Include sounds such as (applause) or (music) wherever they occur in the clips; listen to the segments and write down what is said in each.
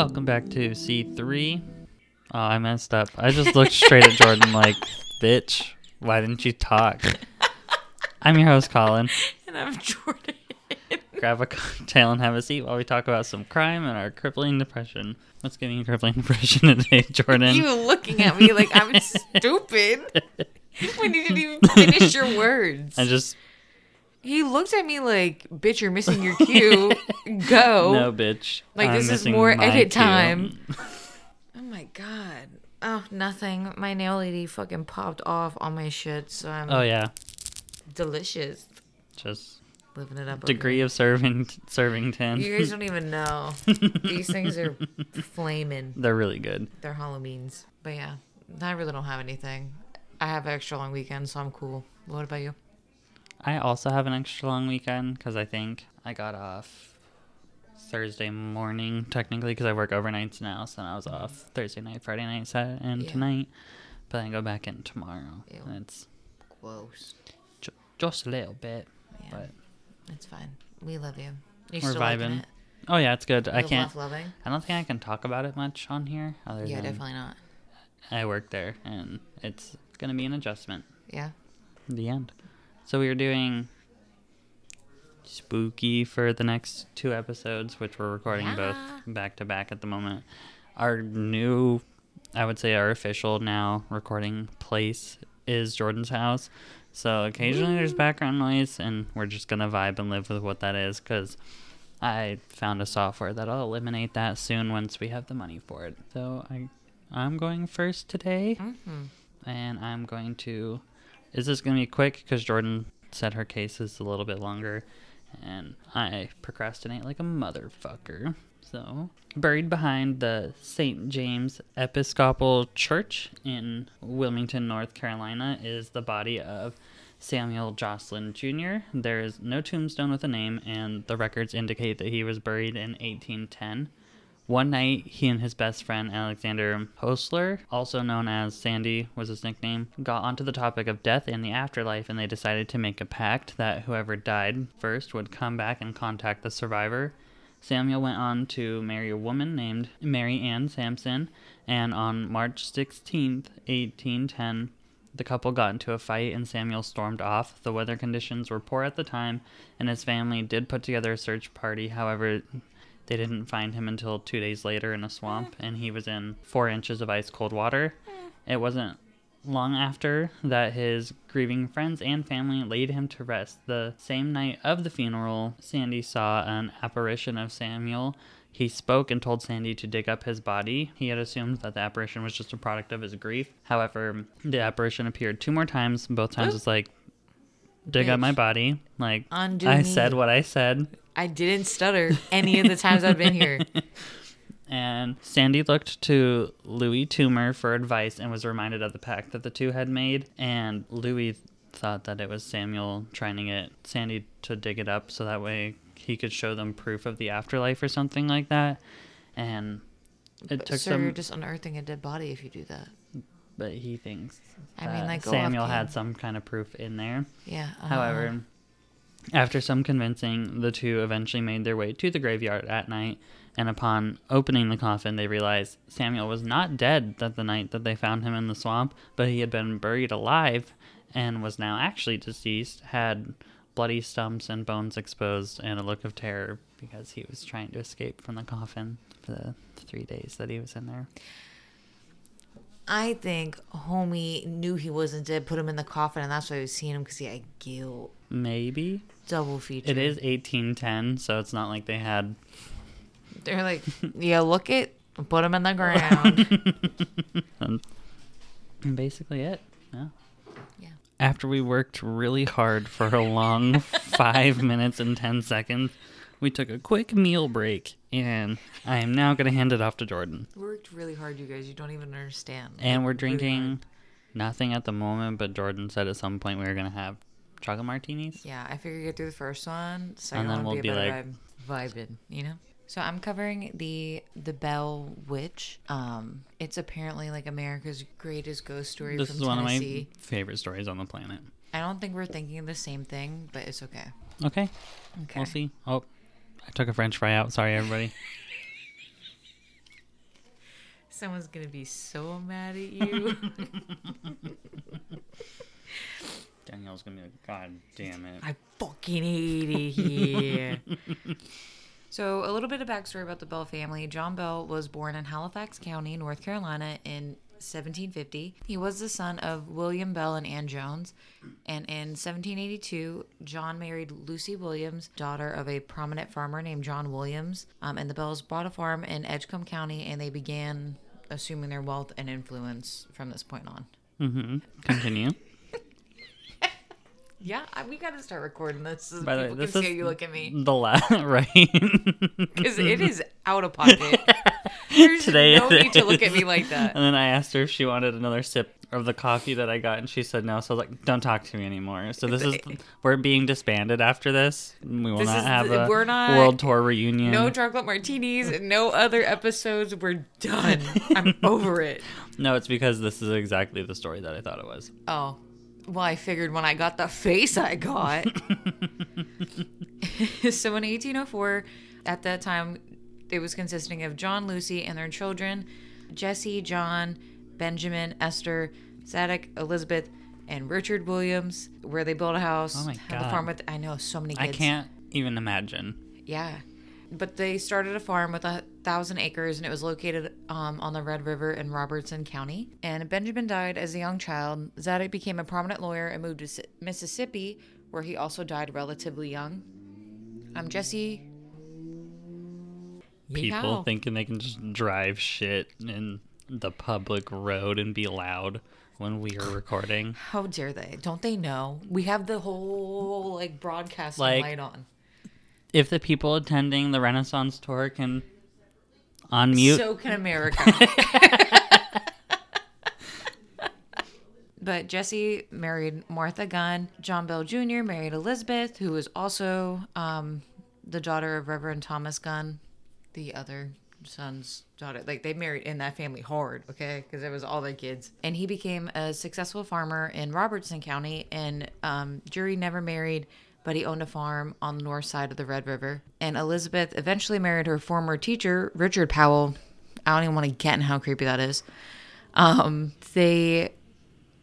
Welcome back to C3. Oh, I messed up. I just looked straight at Jordyn (laughs) like, bitch, why didn't you talk? I'm your host, Collin. (laughs) And I'm Jordyn. (laughs) Grab a cocktail and have a seat while we talk about some crime and our crippling depression. What's giving you crippling depression today, Jordyn? You looking at me like I'm stupid when you didn't even finish your words. I just, He looked at me like, bitch, you're missing your cue. (laughs) Go. no, bitch. Like, I'm this is more edit cue. time. (laughs) Oh my god. Oh, nothing. My nail lady fucking popped off on my shit, so I'm Oh, yeah. delicious. Just Living it up. degree here. of serving, serving 10. You guys don't even know. (laughs) These things are flaming. They're really good. They're Halloweens. But yeah, I really don't have anything. I have an extra long weekend, so I'm cool. What about you? I also have an extra long weekend because I think I got off Thursday morning, technically, because I work overnights now. So I was mm-hmm. off Thursday night, Friday night, Saturday, and Yeah. tonight. But then I go back in tomorrow. Ew. And it's Gross. ju- just a little bit. Yeah, But it's fine. We love you. You We're still vibing. oh, yeah, it's good. I can't. loving? I don't think I can talk about it much on here. Other Yeah, definitely not. I work there, and it's gonna be an adjustment. Yeah. The end. So we were doing spooky for the next two episodes, which we're recording Yeah. both back to back at the moment. Our new, I would say, our official now recording place is Jordyn's house. So occasionally there's background noise, and we're just gonna vibe and live with what that is, because I found a software that'll eliminate that soon once we have the money for it. So I, I'm going first today Mm-hmm. and I'm going to. Is this going to be quick? Because Jordyn said her case is a little bit longer, and I procrastinate like a motherfucker. So, buried behind the St. James Episcopal Church in Wilmington, North Carolina, is the body of Samuel Jocelyn Jr. There is no tombstone with a name, and the records indicate that he was buried in 1810. One night, he and his best friend Alexander Hostler, also known as Sandy was his nickname, got onto the topic of death and the afterlife, and they decided to make a pact that whoever died first would come back and contact the survivor. Samuel went on to marry a woman named Mary Ann Sampson, and on March 16th, 1810, the couple got into a fight and Samuel stormed off. The weather conditions were poor at the time, and his family did put together a search party. However, they didn't find him until two days later in a swamp, and he was in four inches of ice cold water. It wasn't long after that his grieving friends and family laid him to rest. The same night of the funeral, Sandy saw an apparition of Samuel. He spoke and told Sandy to dig up his body. He had assumed that the apparition was just a product of his grief. However, the apparition appeared two more times. Both times it's like, dig up my body. Like, Undo I me. said what I said. I didn't stutter any of the times I've been here. (laughs) And Sandy looked to Louis Toomer for advice and was reminded of the pact that the two had made. And Louis thought that it was Samuel trying to get Sandy to dig it up so that way he could show them proof of the afterlife or something like that. And it But, took sir, some, you're just unearthing a dead body if you do that. But he thinks I mean, like, Samuel had some kind of proof in there. Yeah. uh, However, after some convincing, the two eventually made their way to the graveyard at night, and upon opening the coffin, they realized Samuel was not dead that the night that they found him in the swamp, but he had been buried alive and was now actually deceased, had bloody stumps and bones exposed, and a look of terror because he was trying to escape from the coffin for the three days that he was in there. I think homie knew he wasn't dead, put him in the coffin, and that's why he was seeing him because he had guilt. Maybe. Double feature. It is 1810, so it's not like they had They're like, yeah, look it, put him in the ground. (laughs) and basically it. Yeah. Yeah. After we worked really hard for a long (laughs) five minutes and ten seconds, we took a quick meal break, and I am now going to hand it off to Jordyn. We worked really hard, you guys. You don't even understand. And we're Like, really drinking nothing at the moment, but Jordyn said at some point we were going to have chocolate martinis. Yeah, I figured get through the first one, second And then we'll be be vibe, vibing, you know. So I'm covering the the Bell Witch. Um, it's apparently like America's greatest ghost story This from is one of my favorite stories on the planet. I don't think we're thinking of the same thing, but it's okay. Okay, Okay. we'll see. Oh, I took a french fry out. Sorry, everybody. (laughs) Someone's gonna be so mad at you. (laughs) Danielle's gonna be like, God damn it. I fucking hate it here. (laughs) so, a little bit of backstory about the Bell family. John Bell was born in Halifax County, North Carolina, in 1750. He was the son of William Bell and Ann Jones. And in 1782, John married Lucy Williams, daughter of a prominent farmer named John Williams. Um, and the Bells bought a farm in Edgecombe County, and they began assuming their wealth and influence from this point on. Mm-hmm. Continue. (laughs) Yeah, I, we got to start recording this so By the way, this can is how you look at me. the last (laughs) right. (laughs) because it is out of pocket. There's Today no need to look at me like that. And then I asked her if she wanted another sip of the coffee that I got, and she said no. So I was like, "Don't talk to me anymore." So this is we're being disbanded after this. We will This not is have a we're not- world tour reunion. No chocolate martinis, no other episodes. We're done. I'm (laughs) over it. no, it's because this is exactly the story that I thought it was. Oh, well, I figured when I got the face I got. (laughs) (laughs) so in 1804, at that time, it was consisting of John, Lucy, and their children Jesse, John, Benjamin, Esther, Zadok, Elizabeth, and Richard Williams, where they built a house. Oh my have a God. farm with, I know, so many I can't even imagine. Yeah. But they started a farm with a thousand acres and it was located um, on the Red River in Robertson County. And Benjamin died as a young child. Zadok became a prominent lawyer and moved to Mississippi, where he also died relatively young. Um, Jesse. People Yeehaw. thinking they can just drive shit in the public road and be loud when we are recording. How dare they? Don't they know? We have the whole like broadcasting Like- light on. If the people attending the Renaissance tour can unmute, So can America. (laughs) (laughs) but Jesse married Martha Gunn. John Bell Jr. married Elizabeth, who was also um, the daughter of Reverend Thomas Gunn, the other son's daughter. Like they married in that family hard, okay? Because it was all their kids. And he became a successful farmer in Robertson County. And um, Drury never married, but he owned a farm on the north side of the Red River. And Elizabeth eventually married her former teacher, Richard Powell. I don't even want to get in how creepy that is. Um, they,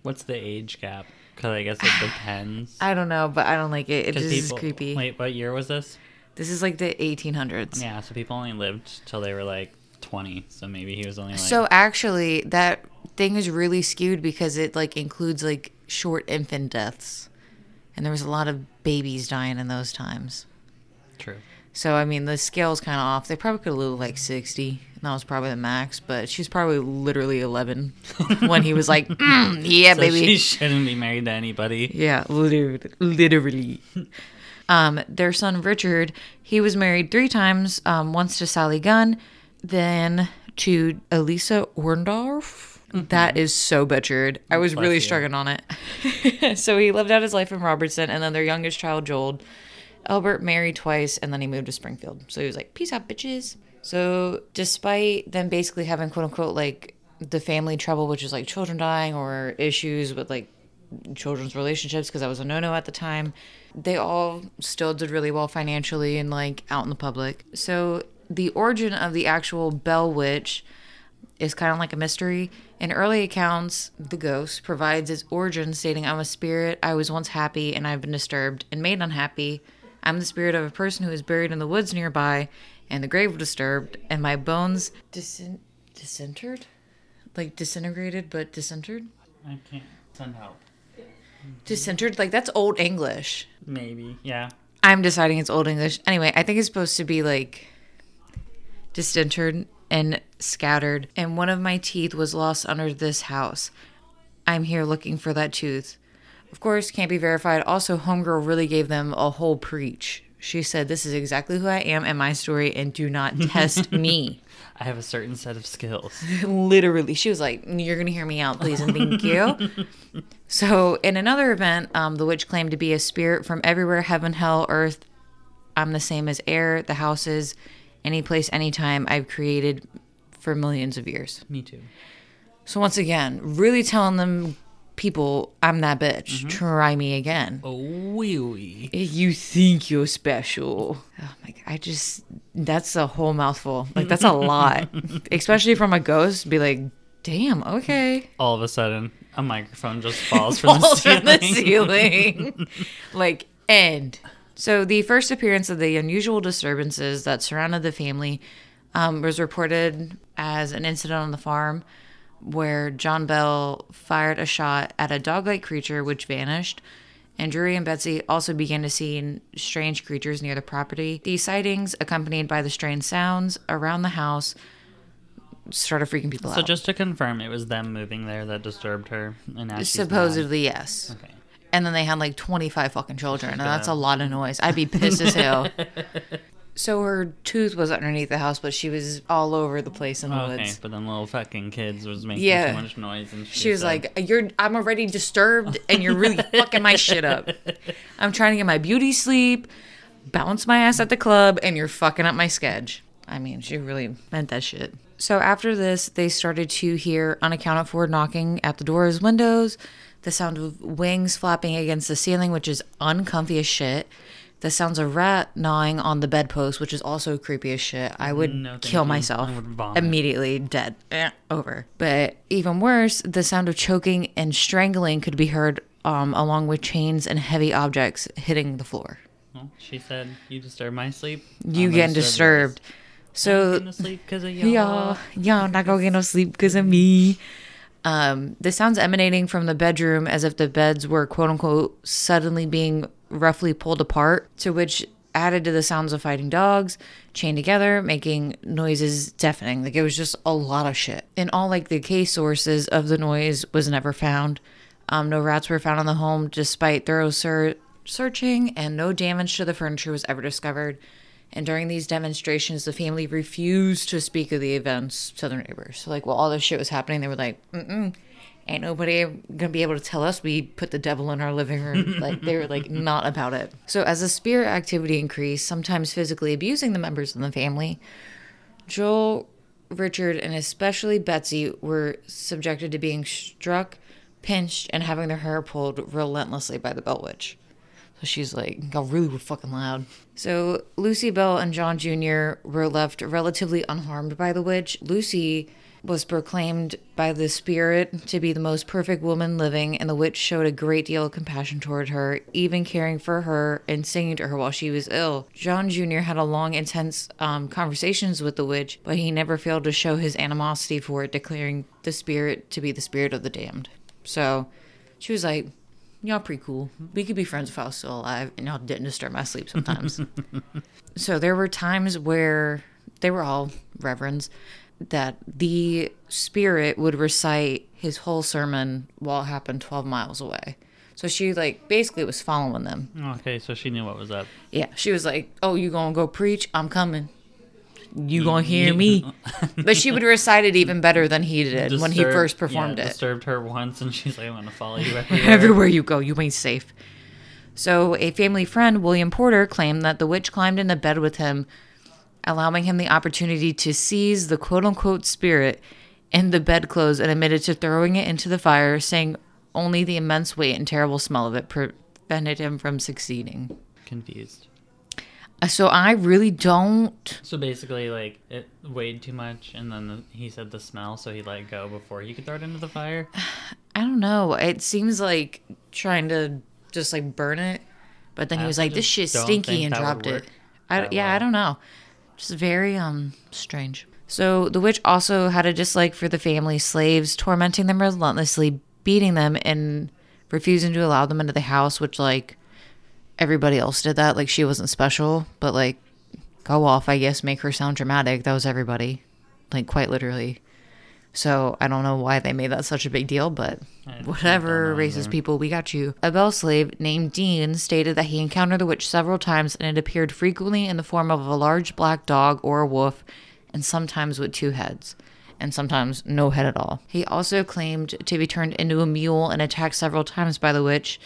what's the age gap? Because I guess it (sighs) depends. I don't know, but I don't like it. It just is creepy. Wait, what year was this? This is like the 1800s. Yeah, so people only lived till they were like 20. So maybe he was only like. So actually, that thing is really skewed because it like includes like short infant deaths, and there was a lot of babies dying in those times. true. So I mean, the scale's kind of off. They probably could have lived like 60, and that was probably the max. But she's probably literally 11 (laughs) when he was like, "Mm, "Yeah, So baby." she shouldn't be married to anybody. Yeah, literally. literally. (laughs) um, their son Richard, he was married three times. Um, once to Sally Gunn, then to Elisa Orndorff. That is so butchered. I was Bless really you. struggling on it. (laughs) so he lived out his life in Robertson, and then their youngest child, Joel, Albert married twice, and then he moved to Springfield. So he was like, "Peace out, bitches." So despite them basically having quote unquote like the family trouble, which is like children dying or issues with like children's relationships because I was a no no at the time. They all still did really well financially and like out in the public. So the origin of the actual Bell Witch is kind of like a mystery. In early accounts, the ghost provides its origin, stating, I'm a spirit. I was once happy and I've been disturbed and made unhappy. I'm the spirit of a person who is buried in the woods nearby and the grave disturbed, and my bones disin- disintered? Like disintegrated, but disintered? I can't send help. Disintered? Like that's Old English. Maybe. Yeah. I'm deciding it's Old English. Anyway, I think it's supposed to be like disintered and scattered. And one of my teeth was lost under this house. I'm here looking for that tooth. Of course, can't be verified. Also, Homegirl really gave them a whole preach. She said, This is exactly who I am and my story, and do not (laughs) test me. I have a certain set of skills. (laughs) Literally, she was like, "You're gonna hear me out, please, and thank you." (laughs) so, in another event, um, the witch claimed to be a spirit from everywhere, heaven, hell, earth. I'm the same as air, the houses, any place, anytime I've created for millions of years. Me too. So once again, really telling them people, I'm that bitch. Try me again. Oh, wee wee. You think you're special. Oh my god, I just that's a whole mouthful. Like that's a lot. (laughs) Especially from a ghost, be like, damn, okay. All of a sudden, a microphone just (laughs) falls from Falls the from the ceiling. ceiling. (laughs) like end. So the first appearance of the unusual disturbances that surrounded the family um, was reported as an incident on the farm where John Bell fired a shot at a dog-like creature which vanished. And Drury and Betsy also began to see strange creatures near the property. These sightings, accompanied by the strange sounds around the house, started freaking people So out. So, just to confirm, it was them moving there that disturbed her, and mad. Supposedly, yes. Okay. And then they had like 25 fucking children, and that's a lot of noise. I'd be pissed as hell. (laughs) So her tooth was underneath the house, but she was all over the place in the Okay, woods. but then little fucking kids was making Yeah. too much noise, and she, She was said, like, "You're, I'm already disturbed, and you're really (laughs) fucking my shit up. I'm trying to get my beauty sleep, bounce my ass at the club, and you're fucking up my sketch." I mean, she really meant that shit. So after this, they started to hear unaccounted for knocking at the doors, windows, the sound of wings flapping against the ceiling, which is uncomfy as shit. The sounds of rat gnawing on the bedpost, which is also creepy as shit. I would No, kill you. myself would immediately, dead, Eh, over. But even worse, the sound of choking and strangling could be heard, um, along with chains and heavy objects hitting the floor. Well, she said, "You disturb my sleep. You I'm getting disturbed. yours. So I'm sleep because of y'all, y'all." y'all not gonna get no sleep because of me. Um, the sounds emanating from the bedroom as if the beds were quote unquote suddenly being roughly pulled apart, to which added to the sounds of fighting dogs chained together, making noises deafening. Like it was just a lot of shit. And all like the case sources of the noise was never found. Um, no rats were found in the home despite thorough ser- searching, and no damage to the furniture was ever discovered. And during these demonstrations, the family refused to speak of the events to their neighbors. So, like, while all this shit was happening, they were like, mm-mm, ain't nobody gonna be able to tell us we put the devil in our living room. (laughs) like, they were like, not about it. So, as the spirit activity increased, sometimes physically abusing the members of the family, Joel, Richard, and especially Betsy were subjected to being struck, pinched, and having their hair pulled relentlessly by the Bell Witch. So she's like, got really fucking loud. So Lucy Bell and John Jr. were left relatively unharmed by the witch. Lucy was proclaimed by the spirit to be the most perfect woman living, and the witch showed a great deal of compassion toward her, even caring for her and singing to her while she was ill. John Jr. had a long, intense um, conversations with the witch, but he never failed to show his animosity for it, declaring the spirit to be the spirit of the damned. So she was like, Y'all pretty cool. We could be friends if I was still alive, and y'all didn't disturb my sleep sometimes. (laughs) so there were times where they were all reverends that the spirit would recite his whole sermon while it happened 12 miles away. So she like basically was following them. Okay, so she knew what was up. Yeah, she was like, "Oh, you gonna go preach? I'm coming. You gonna (laughs) hear me?" but she would recite it even better than he did when he first performed yeah, it. Disturbed her once, and she's like, "I'm gonna follow you (laughs) everywhere." Everywhere you go, you ain't safe. So, a family friend, William Porter, claimed that the witch climbed into bed with him, allowing him the opportunity to seize the quote unquote spirit in the bedclothes and admitted to throwing it into the fire, saying only the immense weight and terrible smell of it prevented him from succeeding. Confused. Uh, So, I really don't. So basically, like it weighed too much, and then the, he said the smell, so he let go before he could throw it into the fire. (sighs) I don't know. It seems like trying to just like burn it, but then he was like, "This shit's stinky," and dropped it. I, that yeah, I don't know. Just very um strange. So the witch also had a dislike for the family slaves, tormenting them relentlessly, beating them, and refusing to allow them into the house. Which like everybody else did that. Like she wasn't special, but like go off. I guess make her sound dramatic. That was everybody, like quite literally. So I don't know why they made that such a big deal, but whatever, racist people, we got you. A bell slave named Dean stated that he encountered the witch several times and it appeared frequently in the form of a large black dog or a wolf, and sometimes with two heads, and sometimes no head at all. He also claimed to be turned into a mule and attacked several times by the witch.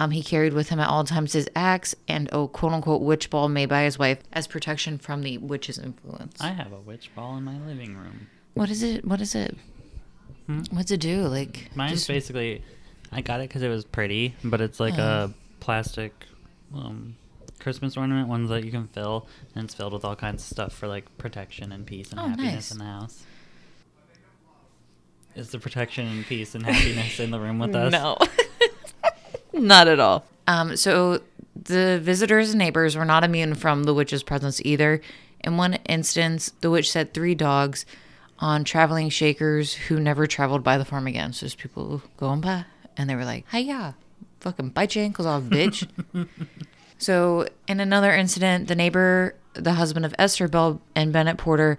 Um, he carried with him at all times his axe and a quote unquote witch ball made by his wife as protection from the witch's influence. I have a witch ball in my living room. What is it? What is it? What's it do? Like Mine's just- basically, I got it because it was pretty, but it's like Oh. a plastic um, Christmas ornament, ones that you can fill, and it's filled with all kinds of stuff for like protection and peace and Oh, happiness nice. in the house. Is the protection and peace and happiness in the room with us? No, (laughs) not at all. Um, so the visitors and neighbors were not immune from the witch's presence either. In one instance, the witch set three dogs on traveling shakers who never traveled by the farm again. So just people going by, and they were like, "Hiya, fucking bite your ankles off, bitch." (laughs) so in another incident, the neighbor, the husband of Esther Bell and Bennett Porter,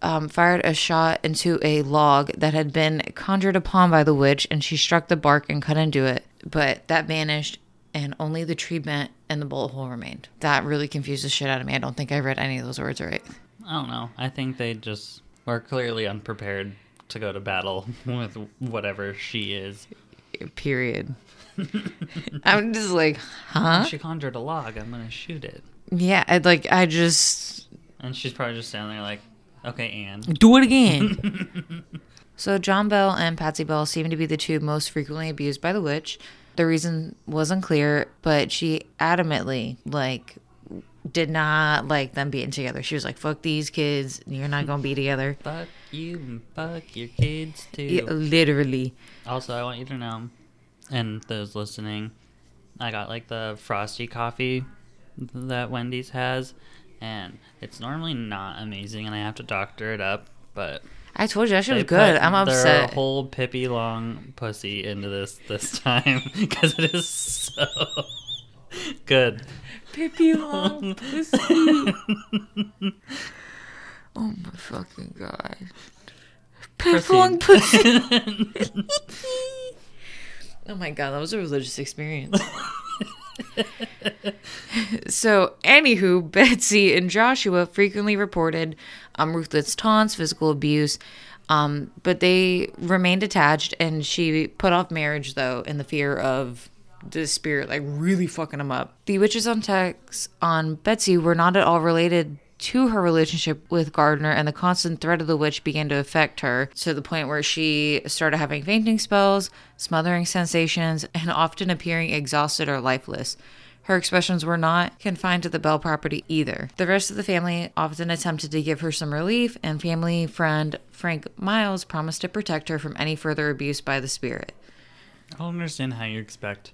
um, fired a shot into a log that had been conjured upon by the witch, and she struck the bark and cut into it. But that vanished, and only the tree bent and the bullet hole remained. That really confused the shit out of me. I don't think I read any of those words right. I don't know. I think they just were clearly unprepared to go to battle (laughs) with whatever she is. Period. (laughs) I'm just like, huh? She conjured a log. I'm gonna shoot it. Yeah, I'd like I just And she's probably just standing there like, okay, Anne. do it again. (laughs) so John Bell and Patsy Bell seem to be the two most frequently abused by the witch. The reason was unclear, but she adamantly like did not like them being together. She was like, "Fuck these kids, you're not gonna be together." (laughs) Fuck you and fuck your kids too. Yeah, literally. Also, I want you to know, and those listening, I got like the frosty coffee that Wendy's has, and it's normally not amazing, and I have to doctor it up, but I told you that shit was good. I'm their upset. whole Pippi long pussy into this this (laughs) time because it is so (laughs) good. Pippi long pussy. (laughs) oh my fucking god. Pippi Proceed. long pussy. (laughs) oh my god, that was a religious experience. (laughs) so, anywho, Betsy and Joshua frequently reported um, ruthless taunts, physical abuse, um, but they remained attached, and she put off marriage though in the fear of the spirit like really fucking them up. The witches on attacks on Betsy were not at all related to her relationship with Gardner, and the constant threat of the witch began to affect her to the point where she started having fainting spells, smothering sensations, and often appearing exhausted or lifeless. Her expressions were not confined to the Bell property either. The rest of the family often attempted to give her some relief, and family friend Frank Miles promised to protect her from any further abuse by the spirit. I don't understand how you expect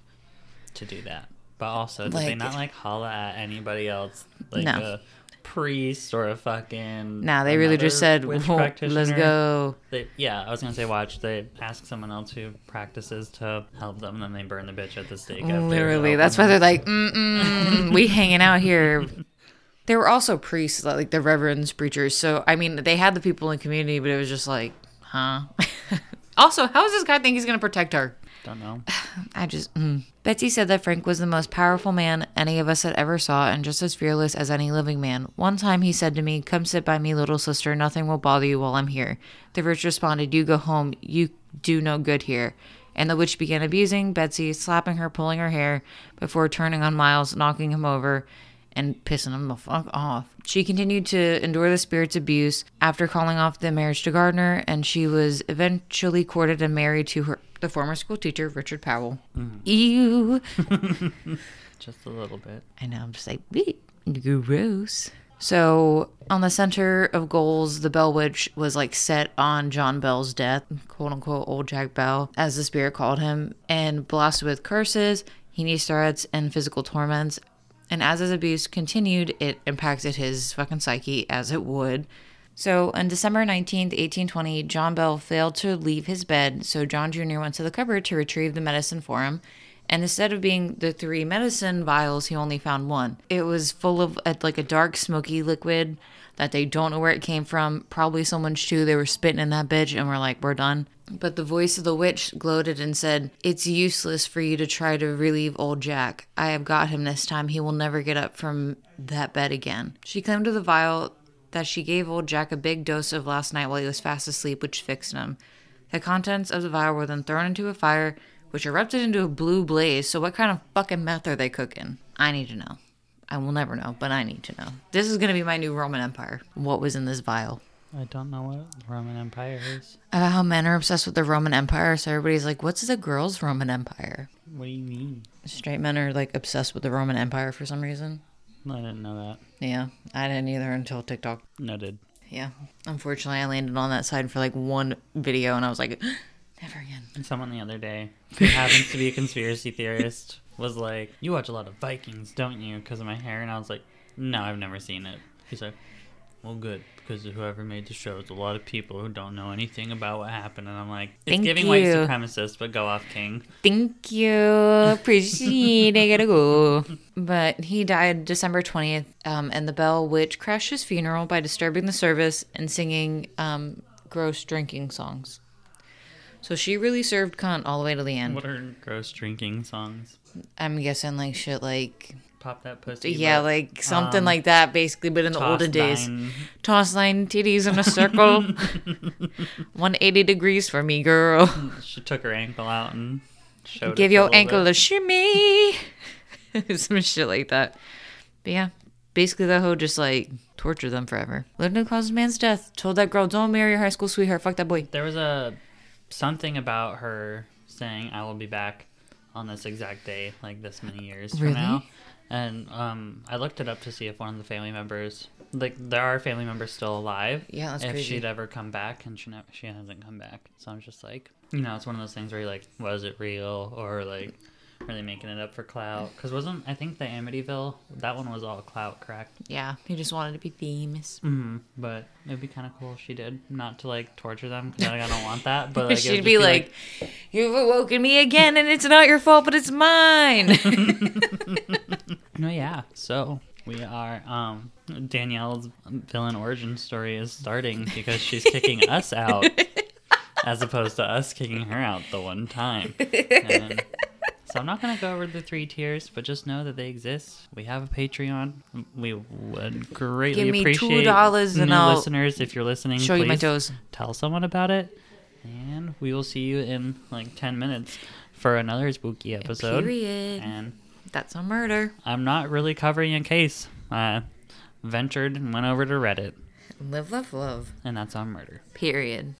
to do that. But also, did they not like holla at anybody else, like No. a priest or a fucking? Nah, they really just said, "Well, "Let's go." They, yeah, I was gonna say, watch. They ask someone else who practices to help them, and then they burn the bitch at the stake. Literally, that's why they're like, Mm-mm, we hanging out here. (laughs) There were also priests, like the reverends, preachers. So I mean, they had the people in community, but it was just like, huh? (laughs) also, how does this guy think he's gonna protect her? Don't know. (sighs) I just. Mm. Betsy said that Frank was the most powerful man any of us had ever saw and just as fearless as any living man. One time he said to me, Come sit by me, little sister. Nothing will bother you while I'm here. The witch responded, You go home. You do no good here. And the witch began abusing Betsy, slapping her, pulling her hair, before turning on Miles, knocking him over, and pissing him the fuck off. She continued to endure the spirit's abuse after calling off the marriage to Gardner, and she was eventually courted and married to her the former school teacher, Richard Powell. Mm-hmm. Ew. (laughs) Just a little bit. I know, I'm just like, "Wee, gross. So, on the center of goals, the Bell Witch was like set on John Bell's death, quote unquote, old Jack Bell, as the spirit called him, and blasted with curses, heinous threats, and physical torments. And as his abuse continued, it impacted his fucking psyche, as it would. So, on December 19th, 1820, John Bell failed to leave his bed, so John Jr. went to the cupboard to retrieve the medicine for him. And instead of being the three medicine vials, he only found one. It was full of a, like a dark, smoky liquid that they don't know where it came from. Probably someone's shoe. They were spitting in that bitch and were like, we're done. But the voice of the witch gloated and said, It's useless for you to try to relieve old Jack. I have got him this time. He will never get up from that bed again. She claimed to the vial that she gave old Jack a big dose of last night while he was fast asleep, which fixed him. The contents of the vial were then thrown into a fire, which erupted into a blue blaze. So, what kind of fucking meth are they cooking? I need to know. I will never know, but I need to know. This is going to be my new Roman Empire. What was in this vial? I don't know what Roman Empire is. About how men are obsessed with the Roman Empire, so everybody's like, "What's the girls' Roman Empire?" What do you mean? Straight men are like obsessed with the Roman Empire for some reason. I didn't know that. Yeah, I didn't either until TikTok. Noted. Yeah, unfortunately, I landed on that side for like one video, and I was like, (gasps) never again. And someone the other day who happens to be a conspiracy theorist was like, "You watch a lot of Vikings, don't you?" Because of my hair, and I was like, "No, I've never seen it." He's like, "Well, good, because whoever made the show is a lot of people who don't know anything about what happened." And I'm like, "It's Thank giving white you. supremacist, but go off, King." Thank you. Appreciate it. I gotta go. But he died December 20th, um, and the Bell Witch crashed his funeral by disturbing the service and singing um, gross drinking songs. So she really served cunt all the way to the end. What are gross drinking songs? I'm guessing like shit like Pop that pussy. yeah, but like something um, like that basically, but in the olden days. nine. Toss nine titties in a circle. (laughs) 180 degrees for me, girl. (laughs) She took her ankle out and showed. Give your a ankle bit. a shimmy. (laughs) Some shit like that. But yeah, basically that hoe just like tortured them forever. Lived and cause a man's death. Told that girl, don't marry your high school sweetheart. Fuck that boy. There was a something about her saying, "I will be back on this exact day, like this many years Really? from now." And um, I looked it up to see if one of the family members, like there are family members still alive. Yeah, that's if crazy. she'd ever come back, and she never, she hasn't come back. So I'm just like, you know, it's one of those things where you're like, was it real or like, they making it up for clout? Because wasn't I think the Amityville that one was all clout, correct? Yeah, he just wanted to be famous. Mm-hmm. But it'd be kind of cool if she did, not to like torture them because I don't want that. (laughs) But like, She'd just be like, You've awoken me again, and it's not your fault, but it's mine. (laughs) (laughs) no, yeah. So we are. Um, Danielle's villain origin story is starting because she's kicking us out, as opposed to us kicking her out the one time. And so I'm not gonna go over the three tiers, but just know that they exist. We have a Patreon. We would greatly Give me appreciate $2 and new I'll listeners if you're listening. Show you my toes. tell someone about it, and we will see you in like ten minutes for another spooky episode. Period. And That's a murder. I'm not really covering a case. I ventured and went over to Reddit, Live, love, love. and that's on murder. Period.